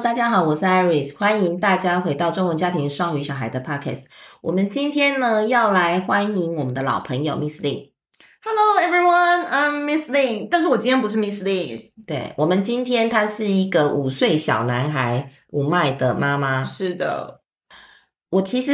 Hello，大家好，我是 Iris，欢迎大家回到中文家庭双语小孩的 Podcast。我们今天呢要来欢迎我们的老朋友 Miss Lin。Hello everyone, I'm Miss Lin。但是我今天不是 Miss Lin，对我们今天他是一个五岁小男孩五麦的妈妈。是的，我其实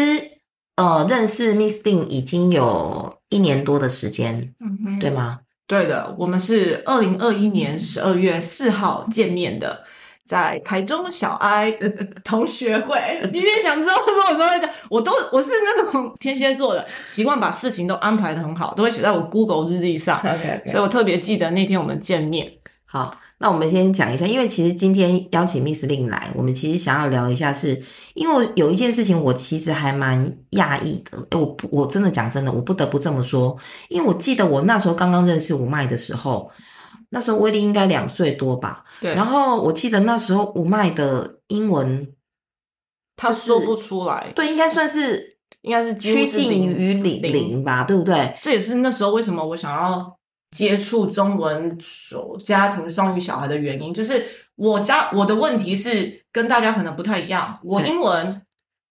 呃认识 Miss Lin 已经有一年多的时间，嗯哼对吗？对的，我们是二零二一年十二月四号见面的，在台中小哀 同学会。你一定想知道为什么我都会讲，我都我是那种天蝎座的，习惯把事情都安排的很好，都会写在我 Google 日历上，OK，所以我特别记得那天我们见面。好，那我们先讲一下，因为其实今天邀请 Miss Lin 来，我们其实想要聊一下是，因为有一件事情我其实还蛮讶异的，诶我不我真的讲真的，我不得不这么说，因为我记得我那时候刚刚认识吴麦的时候，那时候威力应该两岁多吧，对，然后我记得那时候五麦的英文他说不出来，对应该算是应该是趋近于零零零。吧，对不对？这也是那时候为什么我想要接触中文手家庭双语小孩的原因，就是我家我的问题是跟大家可能不太一样，我英文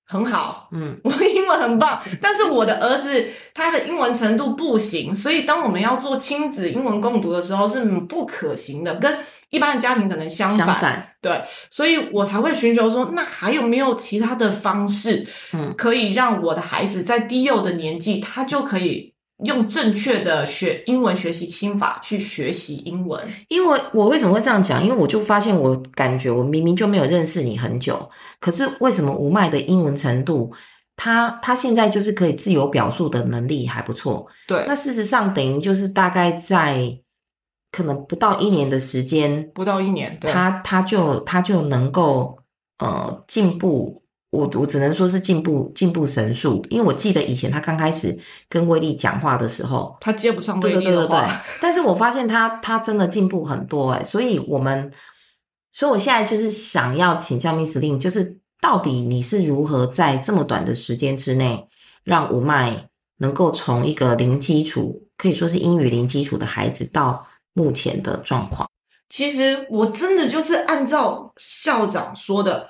很好，嗯，我英文很棒，但是我的儿子他的英文程度不行，所以当我们要做亲子英文共读的时候是不可行的，跟一般的家庭可能相反。相反，对，所以我才会寻求说，那还有没有其他的方式，嗯，可以让我的孩子在低幼的年纪，他就可以用正确的学英文学习心法去学习英文。因为我为什么会这样讲？因为我就发现，我感觉我明明就没有认识你很久，可是为什么吴麦的英文程度，他他现在就是可以自由表述的能力还不错。对，那事实上等于就是大概在可能不到一年的时间，不到一年，对，他他就他就能够呃进步。我我只能说是进步进步神速，因为我记得以前他刚开始跟威力讲话的时候，他接不上对威力对对对对 但是我发现他他真的进步很多哎，所以我们，所以我现在就是想要请教 Miss Lin，就是到底你是如何在这么短的时间之内，让吴麦能够从一个零基础，可以说是英语零基础的孩子，到目前的状况。其实我真的就是按照校长说的，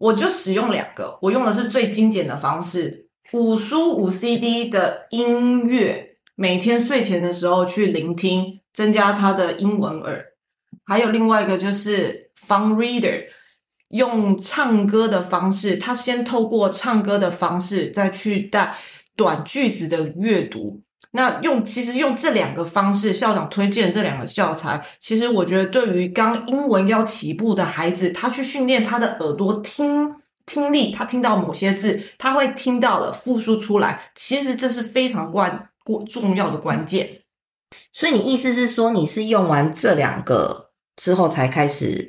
我就使用两个，我用的是最精简的方式，五书五 CD 的音乐，每天睡前的时候去聆听，增加他的英文耳。还有另外一个就是 Fun Reader，用唱歌的方式，他先透过唱歌的方式再去带短句子的阅读。那用其实用这两个方式，校长推荐这两个教材，其实我觉得对于刚英文要起步的孩子，他去训练他的耳朵听听力，他听到某些字，他会听到了复述出来，其实这是非常关过重要的关键。所以你意思是说，你是用完这两个之后才开始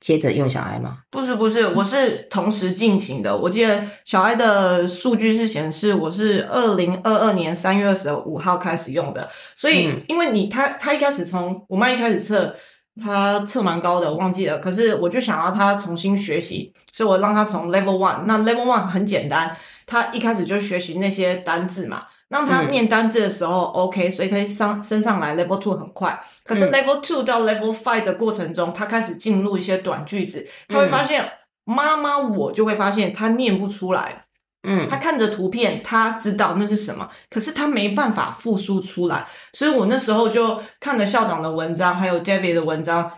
接着用小爱吗？不是不是，我是同时进行的。我记得小爱的数据是显示我是二零二二年三月二十五号开始用的，所以嗯因为你他他一开始从我妈一开始测，他测蛮高的，我忘记了。可是我就想要他重新学习，所以我让他从 Level One。那 Level One 很简单，他一开始就学习那些单字嘛。让他嗯念单字的时候、OK，所以他上升上来 Level Two 很快。可是嗯 Level Two 到 Level Five 的过程中，他开始进入一些短句子，他会发现、妈妈，我就会发现他念不出来。嗯他看着图片，他知道那是什么，可是他没办法复述出来。所以我那时候就看了校长的文章，还有 David 的文章，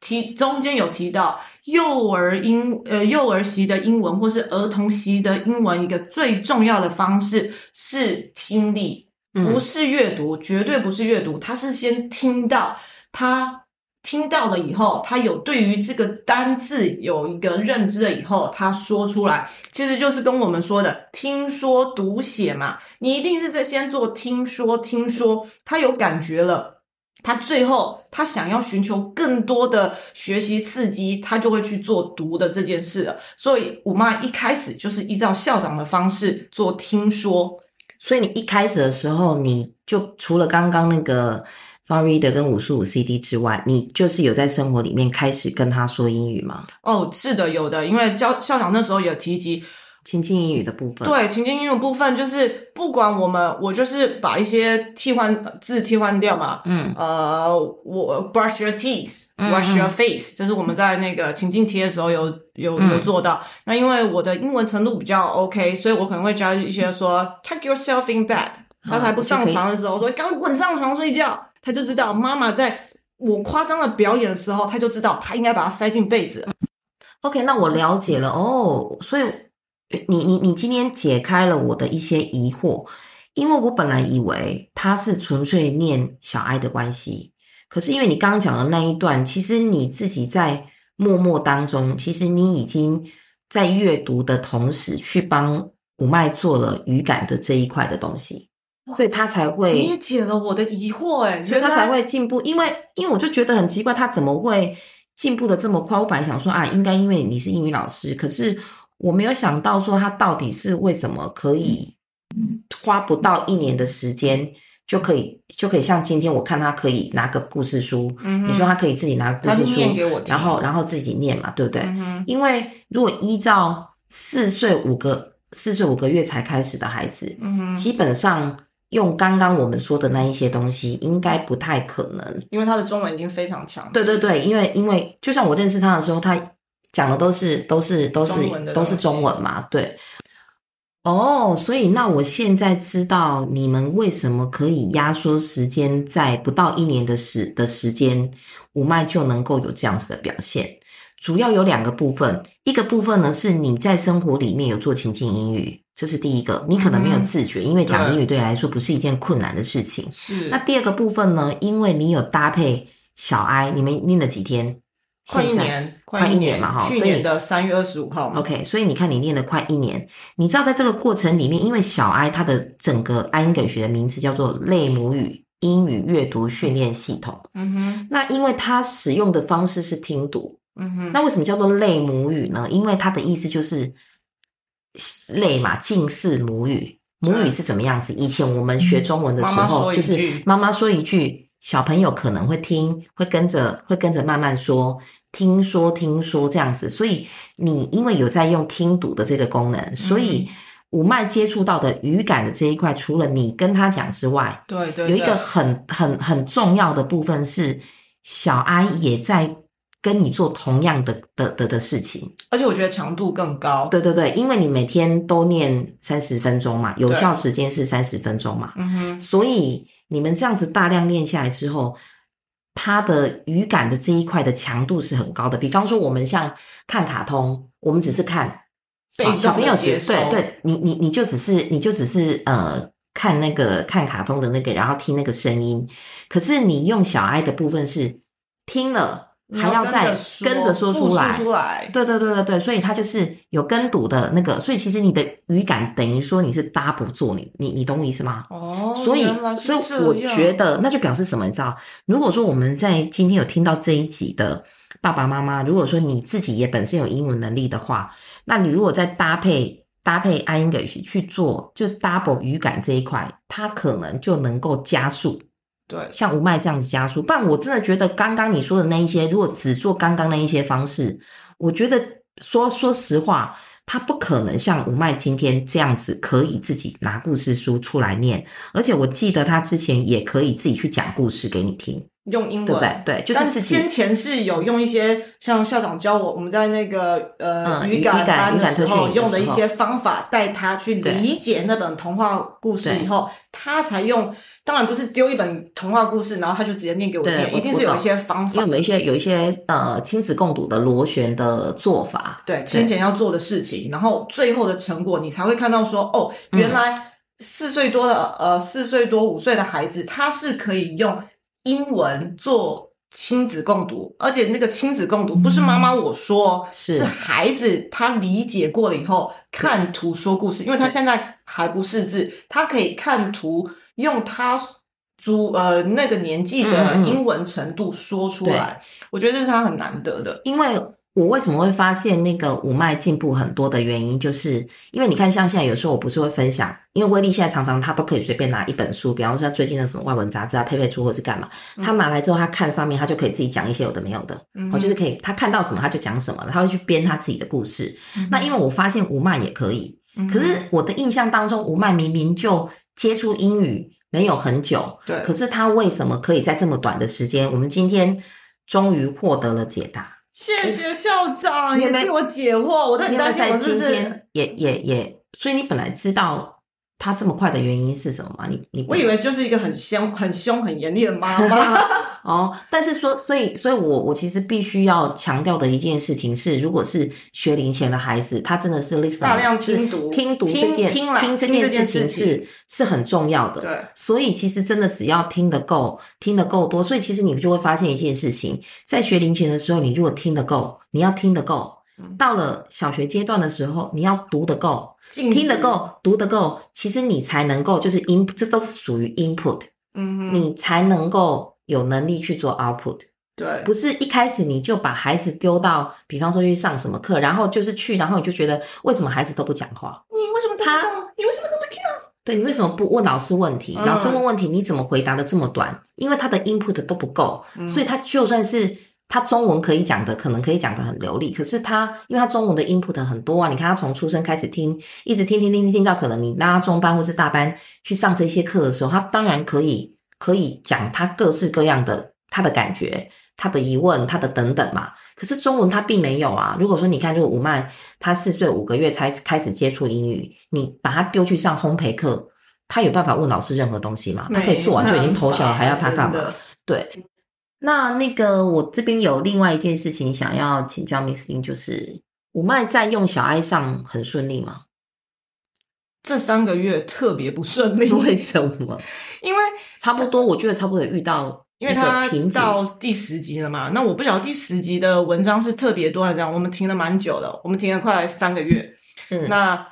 提中间有提到幼儿英呃幼儿习的英文或是儿童习的英文，一个最重要的方式是听力，嗯不是阅读，绝对不是阅读，他是先听到他。听到了以后，他有对于这个单字有一个认知了以后，他说出来，其实就是跟我们说的听说读写嘛。你一定是在先做听说听说，他有感觉了，他最后他想要寻求更多的学习刺激，他就会去做读的这件事了。所以我妈一开始就是依照校长的方式做听说，所以你一开始的时候，你就除了刚刚那个 Fun Reader 跟五十五 CD 之外，你就是有在生活里面开始跟他说英语吗？哦，是的，有的，因为教校长那时候有提及，情境英语的部分。对，情境英语部分就是不管我们，我就是把一些替换字替换掉嘛。嗯呃，我 brush your teeth, 嗯 wash your 嗯 face，这是我们在那个情境题的时候有有嗯有做到。那因为我的英文程度比较 OK，所以我可能会加一些说 tuck yourself in bed。他才不上床的时候我说赶紧滚上床睡觉，他就知道妈妈在我夸张的表演的时候，他就知道他应该把它塞进被子。OK，那我了解了哦。所以你你你今天解开了我的一些疑惑，因为我本来以为他是纯粹念小爱的关系，可是因为你刚刚讲的那一段，其实你自己在默默当中，其实你已经在阅读的同时，去帮五麦做了语感的这一块的东西，所以他才会你也解了我的疑惑哎、所以他才会进步。因为因为我就觉得很奇怪，他怎么会进步的这么快？我本来想说啊，应该因为你是英语老师，可是我没有想到说他到底是为什么可以花不到一年的时间。就可以，就可以像今天我看他可以拿个故事书，嗯你说他可以自己拿个故事书然后然后自己念嘛，对不对？嗯因为如果依照四岁五个四岁五个月才开始的孩子，嗯，基本上用刚刚我们说的那一些东西，应该不太可能。因为他的中文已经非常强势。对对对，因为因为就像我认识他的时候，他讲的都是都是都是都是中文嘛，对。哦，所以那我现在知道你们为什么可以压缩时间在不到一年的时的时间，五麦就能够有这样子的表现。主要有两个部分，一个部分呢是你在生活里面有做情境英语，这是第一个，你可能没有嗯自觉，因为讲对英语对你来说不是一件困难的事情。是那第二个部分呢，因为你有搭配小 I，你们念了几天？快一年，快一一年嘛哈去年的三月二十五号嘛。OK，所以你看你念了快一年，你知道在这个过程里面，因为小 I 它的整个爱英语学的名字叫做类母语英语阅读训练系统。嗯哼，那因为它使用的方式是听读，嗯哼，那为什么叫做类母语呢？因为它的意思就是类嘛，近似母语。母语是怎么样子？以前我们学中文的时候，就是妈妈说一句，小朋友可能会听，会跟着会跟着慢慢说，听说听说这样子。所以你因为有在用听读的这个功能，所以五麦接触到的语感的这一块，除了你跟他讲之外，对对，有一个很很很重要的部分是，小 I 也在跟你做同样的的的的事情。而且我觉得强度更高。对对对，因为你每天都念三十分钟嘛，有效时间是三十分钟嘛，嗯哼，所以你们这样子大量练下来之后，它的语感的这一块的强度是很高的。比方说，我们像看卡通，我们只是看，小朋友只动的接。对对，你你你就只是你就只是呃看那个看卡通的那个，然后听那个声音。可是你用小爱的部分是听了你还要再跟着说出来，出来。对对对对对，所以它就是有跟读的那个，所以其实你的语感等于说你是 double 做你你你懂我意思吗？哦，所以所以我觉得那就表示什么？你知道，如果说我们在今天有听到这一集的爸爸妈妈，如果说你自己也本身有英文能力的话，那你如果再搭配搭配 English 去做，就 double 语感这一块，它可能就能够加速。对，像吴麦这样子加速，不然我真的觉得刚刚你说的那一些，如果只做刚刚那一些方式，我觉得说说实话，他不可能像吴麦今天这样子可以自己拿故事书出来念，而且我记得他之前也可以自己去讲故事给你听，用英文对不对？对，就是但自己先前是有用一些像校长教我，我们在那个呃嗯语感班的时候用的一些方法，带他去理解那本童话故事以后，他才用。当然不是丢一本童话故事，然后他就直接念给我听，一定是有一些方法。因为我。们一些有一些呃亲子共读的螺旋的做法，对先前要做的事情，然后最后的成果，你才会看到说，哦，嗯。原来四岁多的呃四岁多五岁的孩子，他是可以用英文做亲子共读，而且那个亲子共读不是妈妈我说，是。是孩子他理解过了以后看图说故事，因为他现在还不识字，他可以看图用他。足呃那个年纪的英文程度说出来，我觉得这是他很难得的。因为我为什么会发现那个五麦进步很多的原因，就是因为你看，像现在有时候我不是会分享，因为威力现在常常他都可以随便拿一本书，比方说他最近的什么外文杂志啊、配配书或是干嘛，他拿来之后他看上面，他就可以自己讲一些有的没有的，嗯哦，就是可以他看到什么他就讲什么了，他会去编他自己的故事。那因为我发现吴麦也可以，嗯可是我的印象当中，吴麦明明就接触英语没有很久，对，可是他为什么可以在这么短的时间，我们今天终于获得了解答？谢谢校长也替我解惑，我都你很担心，我是不是？也也也，所以你本来知道他这么快的原因是什么吗？你你我以为就是一个很凶、很凶、很严厉的妈妈。哦，但是说，所以，所以我我其实必须要强调的一件事情是，如果是学龄前的孩子，他真的是 listen 大量听读听读这件听听这件事情是是很重要的。对，所以其实真的只要听得够，听得够多，所以其实你就会发现一件事情，在学龄前的时候，你如果听得够，你要听得够嗯，到了小学阶段的时候，你要读得够，听得够，读得够，其实你才能够就是 in，这都是属于 input，嗯，你才能够有能力去做 output。对，不是一开始你就把孩子丢到，比方说去上什么课，然后就是去，然后你就觉得为什么孩子都不讲话？你为什么他？你为什么都不听啊？对你为什么不问老师问题？嗯老师问问题，你怎么回答的这么短？因为他的 input 都不够，嗯所以他就算是他中文可以讲的，可能可以讲的很流利，可是他因为他中文的 input 很多啊，你看他从出生开始听，一直听听听听听到可能你拉中班或是大班去上这些课的时候，他当然可以可以讲他各式各样的他的感觉。他的疑问，他的等等嘛，可是中文他并没有啊。如果说你看，如果吴麦他四岁五个月才开始接触英语，你把他丢去上烘焙课，他有办法问老师任何东西吗？他可以做完就已经投降了，还要他干嘛？对。那那个我这边有另外一件事情想要请教 Miss Lin，就是吴麦在用小爱上很顺利吗？这三个月特别不顺利，为什么？因为差不多，我觉得差不多也遇到因为他。到第十集了嘛，那我不晓得第十集的文章是特别多还是这样，我们停了蛮久的，我们停了快三个月。嗯，那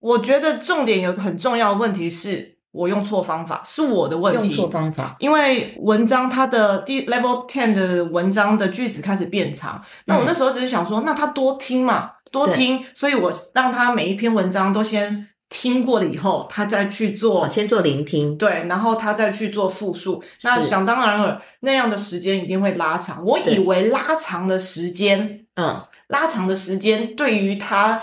我觉得重点有个很重要的问题是我用错方法，是我的问题。用错方法。因为文章它的第 level ten 的文章的句子开始变长，那我那时候只是想说，那他多听嘛，多听，所以我让他每一篇文章都先听过了以后，他再去做哦先做聆听，对，然后他再去做复述。那想当然了，那样的时间一定会拉长。我以为拉长的时间，嗯，拉长的时间对于他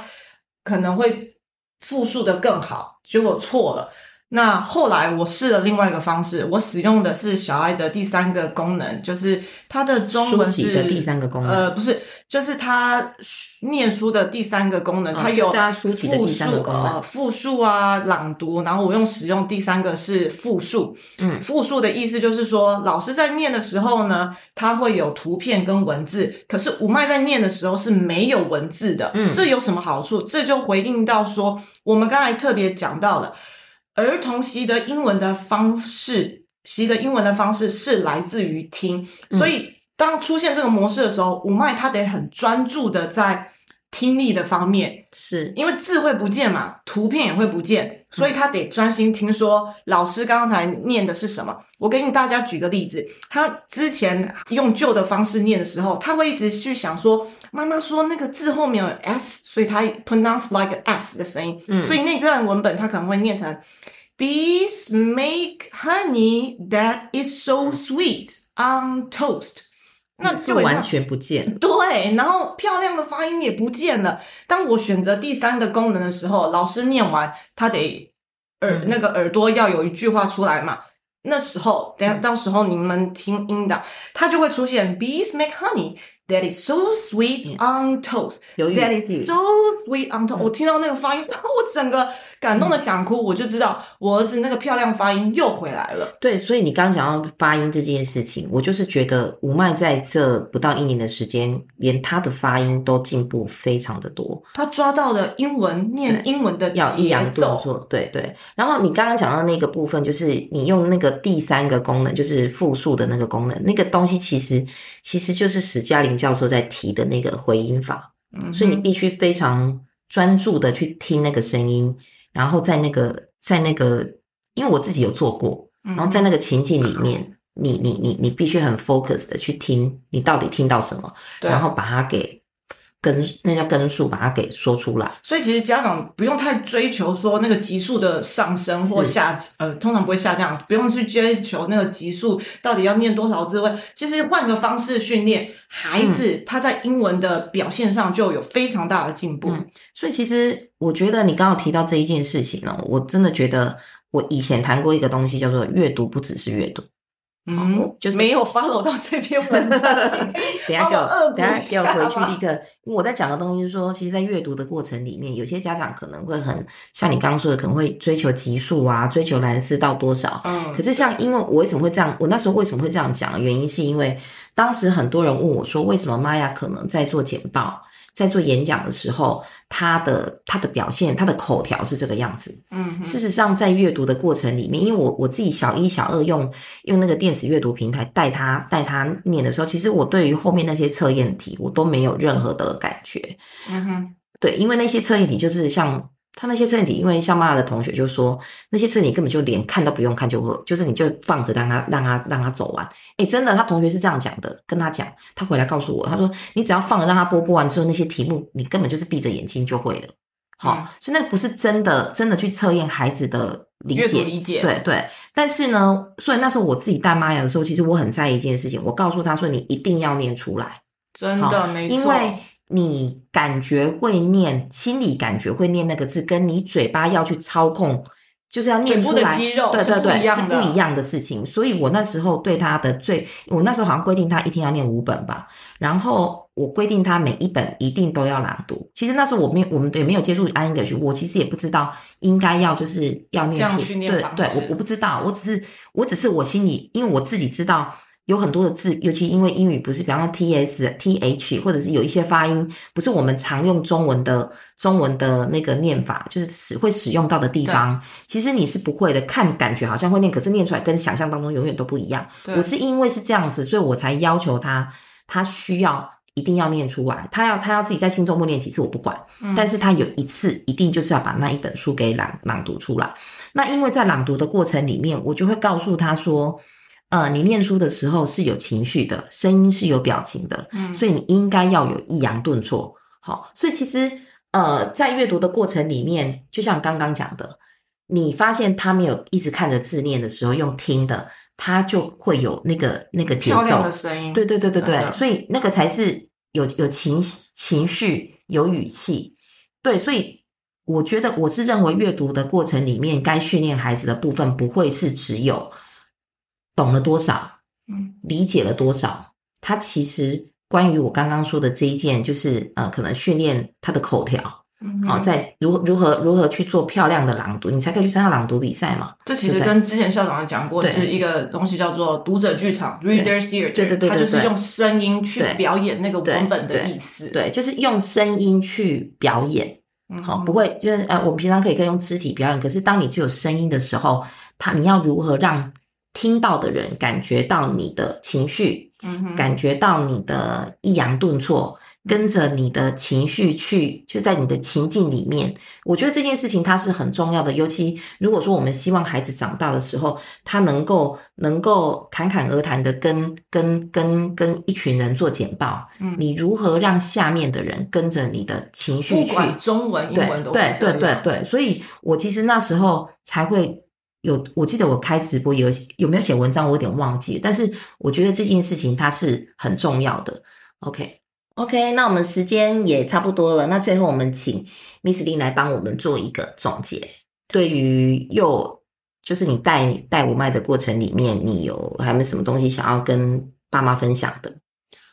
可能会复述的更好，结果错了。那后来我试了另外一个方式，我使用的是小爱的第三个功能，就是它的中文是的第三个功能呃，不是，就是它念书的第三个功能，它有书的复第三个述功能呃复述啊、朗读，然后我用使用第三个是复述。嗯复述的意思就是说，老师在念的时候呢，它会有图片跟文字，可是五麦在念的时候是没有文字的。嗯这有什么好处？这就回应到说，我们刚才特别讲到了，儿童习得英文的方式，习得英文的方式是来自于听，嗯。所以当出现这个模式的时候，五麦他得很专注的在听力的方面，是因为字会不见嘛，图片也会不见，所以他得专心听说老师刚才念的是什么。我给你大家举个例子，他之前用旧的方式念的时候，他会一直去想说，妈妈说那个字后面有 s，所以他 pronounce like s 的声音，嗯所以那段文本他可能会念成 Bees make honey that is so sweet on toast。那就完全不见。对，然后漂亮的发音也不见了。当我选择第三个功能的时候，老师念完，他得耳、嗯那个耳朵要有一句话出来嘛。那时候，等下到时候你们听音的，它就会出现 Bees make honey that is so sweet on toast。That is so sweet on toast。我听到那个发音，我整个感动的想哭，我就知道我儿子那个漂亮发音又回来了。对，所以你刚刚讲到发音这件事情，我就是觉得吴麦在这不到一年的时间，连他的发音都进步非常的多，他抓到的英文念英文的要抑节扬顿，挫，对对。然后你刚刚讲到那个部分，就是你用那个第三个功能，就是复数的那个功能，那个东西其实其实就是史嘉玲教授在提的那个回音法，嗯所以你必须非常专注的去听那个声音，然后在那个在那个，因为我自己有做过，嗯然后在那个情境里面，你你你你必须很 focus 的去听，你到底听到什么，对。然后把它给根那叫根数把它给说出来。所以其实家长不用太追求说那个级数的上升或下，呃，通常不会下降，不用去追求那个级数到底要念多少字位。其实换个方式训练孩子，他在英文的表现上就有非常大的进步。嗯所以其实我觉得你刚刚提到这一件事情呢，我真的觉得我以前谈过一个东西叫做阅读不只是阅读。嗯，就是没有 follow 到这篇文章。等下给我等下给我回去立刻。因为我在讲的东西是说，其实，在阅读的过程里面，有些家长可能会很像你刚刚说的，可能会追求级数啊，追求蓝思到多少。嗯可是像，因为我为什么会这样？我那时候为什么会这样讲？原因是因为当时很多人问我说，为什么玛雅可能在做简报、在做演讲的时候，他的他的表现、他的口条是这个样子？嗯事实上，在阅读的过程里面，因为我我自己小一、小二用用那个电子阅读平台带他带他念的时候，其实我对于后面那些测验题，我都没有任何的感觉。嗯哼，对，因为那些测验题就是像他那些测验题，因为像妈妈的同学就说，那些测验题根本就连看都不用看就会，就是你就放着让他让他让他走完。诶，真的，他同学是这样讲的，跟他讲，他回来告诉我，他说你只要放着让他播播完之后，那些题目你根本就是闭着眼睛就会了。好、嗯所以那不是真的真的去测验孩子的理解，理解，对对，但是呢，所以那时候我自己带玛雅的时候，其实我很在意一件事情，我告诉他说，你一定要念出来。真的没错，因为你感觉会念，心里感觉会念那个字，跟你嘴巴要去操控，就是要念出来，肌肉对对对，是不一样的事情。所以我那时候对他的最，我那时候好像规定他一天要念五本吧，然后我规定他每一本一定都要朗读。其实那时候我没有，我们也没有接触安英格学，我其实也不知道应该要就是要念出，对对，我我不知道，我只是我只是我心里，因为我自己知道。有很多的字，尤其因为英语不是，比方说 t s t h，或者是有一些发音不是我们常用中文的中文的那个念法，就是使会使用到的地方，其实你是不会的。看感觉好像会念，可是念出来跟想象当中永远都不一样。我是因为是这样子，所以我才要求他，他需要一定要念出来，他要他要自己在心中默念几次我不管，嗯但是他有一次一定就是要把那一本书给朗朗读出来。那因为在朗读的过程里面，我就会告诉他说。呃，你念书的时候是有情绪的，声音是有表情的，嗯所以你应该要有抑扬顿挫。好，所以其实呃，在阅读的过程里面，就像刚刚讲的，你发现他没有一直看着字念的时候，用听的，他就会有那个那个节奏的。声音，对对对对对，所以那个才是有有情情绪、有语气。对，所以我觉得我是认为阅读的过程里面，该训练孩子的部分不会是只有懂了多少，嗯，理解了多少。他其实关于我刚刚说的这一件，就是呃，可能训练他的口条，嗯好、在如如何如何去做漂亮的朗读，你才可以去参加朗读比赛嘛。这其实跟之前校长有讲过，是一个东西叫做读者剧场 （reader theater），对对对对它就是用声音去表演那个文本的意思。对，就是用声音去表演。嗯，好，不会，就是呃，我们平常可以可以用肢体表演，可是当你只有声音的时候，他你要如何让听到的人感觉到你的情绪，嗯，感觉到你的抑扬顿挫，跟着你的情绪去，就在你的情境里面。我觉得这件事情它是很重要的，尤其如果说我们希望孩子长大的时候，他能够能够侃侃而谈的跟跟跟跟一群人做简报，嗯你如何让下面的人跟着你的情绪不去？管中文、英对文都对对对对，所以我其实那时候才会有，我记得我开直播有有没有写文章，我有点忘记，但是我觉得这件事情它是很重要的。OK OK，那我们时间也差不多了，那最后我们请 Miss 林来帮我们做一个总结。对于又，就是你带带我卖的过程里面，你有还有没有什么东西想要跟爸妈分享的？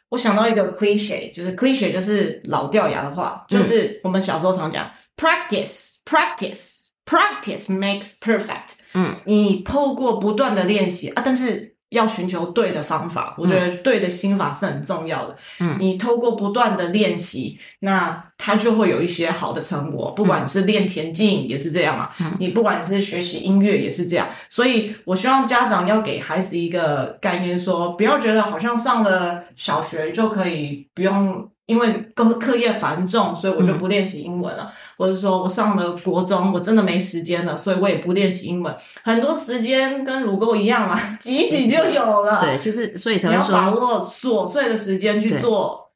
我想到一个 cliche，就是 cliche 就是老掉牙的话，嗯就是我们小时候常讲 practice practice practice makes perfect。嗯，你透过不断的练习啊，但是要寻求对的方法，我觉得对的心法是很重要的。嗯你透过不断的练习，那它就会有一些好的成果。不管是练田径也是这样嘛，嗯你不管是学习音乐也是这样。所以我希望家长要给孩子一个概念说不要觉得好像上了小学就可以不用。因为课课业繁重，所以我就不练习英文了。或者说我上了国中，我真的没时间了，所以我也不练习英文。很多时间跟乳沟一样嘛，挤一挤就有了。对，就是所以才你会说，要把握琐碎的时间去做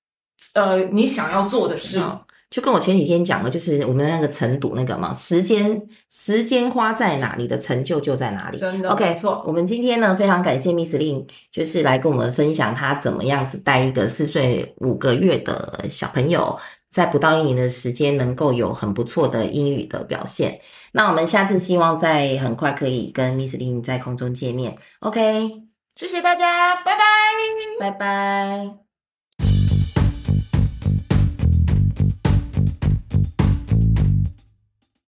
呃你想要做的事。好就跟我前几天讲的，就是我们那个晨读那个嘛，时间时间花在哪里的成就就在哪里。真的 OK，没错，我们今天呢非常感谢 Miss Lin，就是来跟我们分享她怎么样子带一个四岁五个月的小朋友，在不到一年的时间能够有很不错的英语的表现。那我们下次希望在很快可以跟 Miss Lin 在空中见面。OK，谢谢大家，拜拜。拜拜。